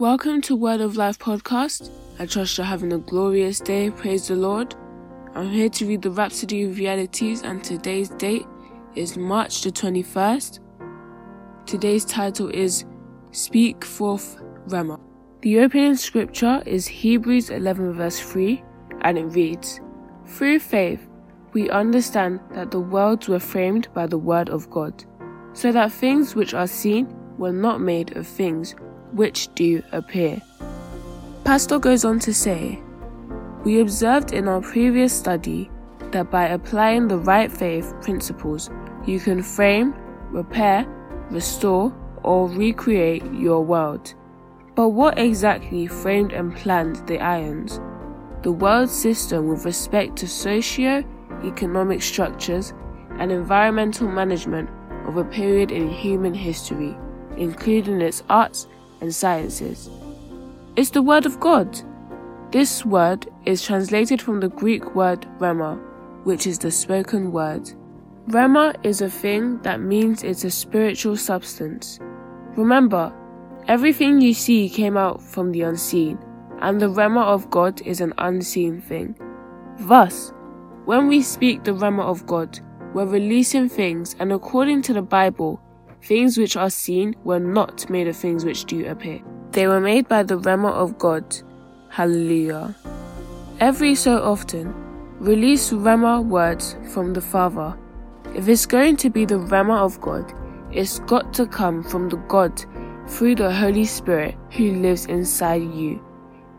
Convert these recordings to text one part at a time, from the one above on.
Welcome to Word of Life podcast. I trust you're having a glorious day. Praise the Lord. I'm here to read the Rhapsody of Realities, and today's date is March the 21st. Today's title is Speak Forth Rhema. The opening scripture is Hebrews 11, verse 3, and it reads Through faith, we understand that the worlds were framed by the word of God, so that things which are seen were not made of things which do appear. Pastor goes on to say, We observed in our previous study that by applying the right faith principles, you can frame, repair, restore, or recreate your world. But what exactly framed and planned the aions? The world system with respect to socio economic structures and environmental management of a period in human history, including its arts and sciences. It's the Word of God. This word is translated from the Greek word rhema, which is the spoken word. Rhema is a thing that means it's a spiritual substance. Remember, everything you see came out from the unseen, and the rhema of God is an unseen thing. Thus, when we speak the rhema of God, we're releasing things, and according to the Bible, Things which are seen were not made of things which do appear. They were made by the Rhema of God. Hallelujah. Every so often, release Rhema words from the Father. If it's going to be the Rhema of God, it's got to come from the God through the Holy Spirit who lives inside you.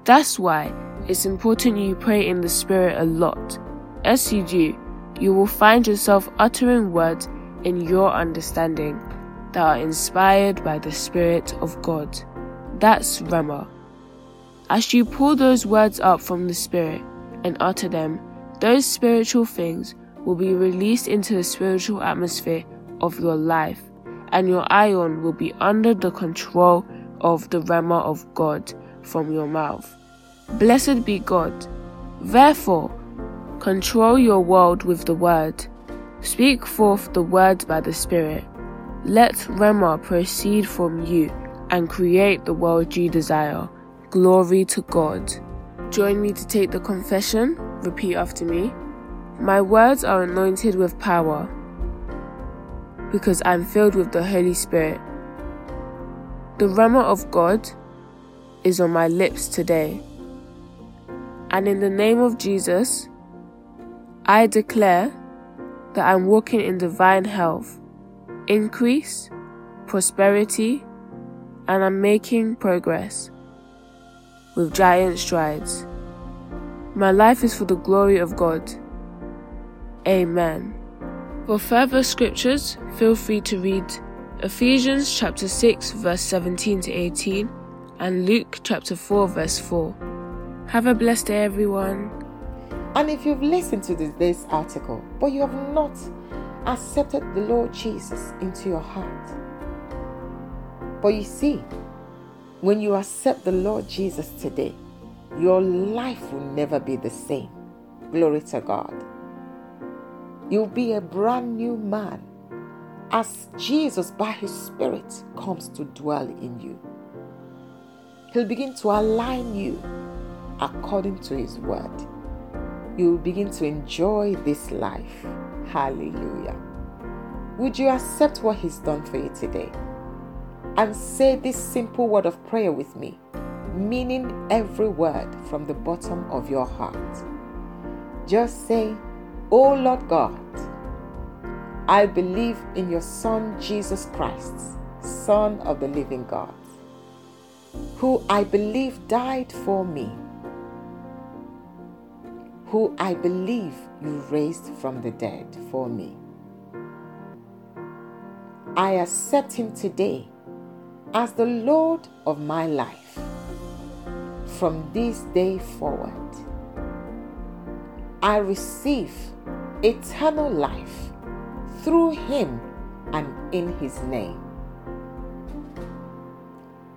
That's why it's important you pray in the Spirit a lot. As you do, you will find yourself uttering words in your understanding that are inspired by the Spirit of God. That's Rhema. As you pull those words up from the Spirit and utter them, those spiritual things will be released into the spiritual atmosphere of your life, and your aion will be under the control of the Rhema of God from your mouth. Blessed be God. Therefore, control your world with the word. Speak forth the word by the Spirit. Let Rhema proceed from you and create the world you desire. Glory to God. Join me to take the confession. Repeat after me. My words are anointed with power because I'm filled with the Holy Spirit. The Rhema of God is on my lips today. And in the name of Jesus, I declare that I'm walking in divine health increase, prosperity, and I'm making progress with giant strides. My life is for the glory of God. Amen. For further scriptures, feel free to read Ephesians chapter 6 verse 17 to 18 and Luke chapter 4 verse 4. Have a blessed day everyone. And if you've listened to this, article but you have not accepted the Lord Jesus into your heart. But you see, when you accept the Lord Jesus today, your life will never be the same. Glory to God. You'll be a brand new man as Jesus, by His Spirit, comes to dwell in you. He'll begin to align you according to His word. You will begin to enjoy this life Hallelujah. Would you accept what He's done for you today? And say this simple word of prayer with me, meaning every word from the bottom of your heart. Just say, Oh Lord God, I believe in your Son Jesus Christ, Son of the living God, who I believe died for me who I believe you raised from the dead for me. I accept him today as the Lord of my life from this day forward. I receive eternal life through him and in his name.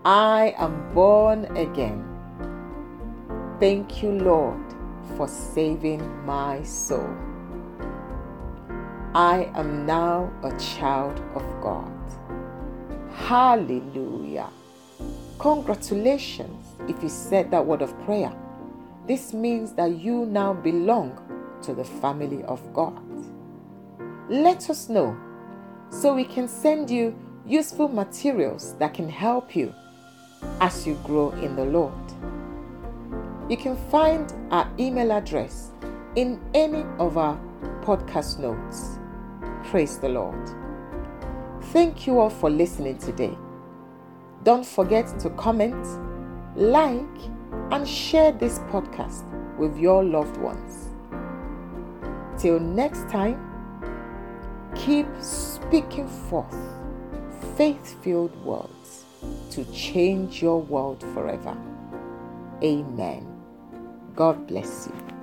I am born again. Thank you, Lord for saving my soul. I am now a child of God. Hallelujah. Congratulations if you said that word of prayer. This means that you now belong to the family of God. Let us know so we can send you useful materials that can help you as you grow in the Lord. You can find our email address in any of our podcast notes. Praise the Lord. Thank you all for listening today. Don't forget to comment, like, and share this podcast with your loved ones. Till next time, keep speaking forth faith filled words to change your world forever. Amen. God bless you.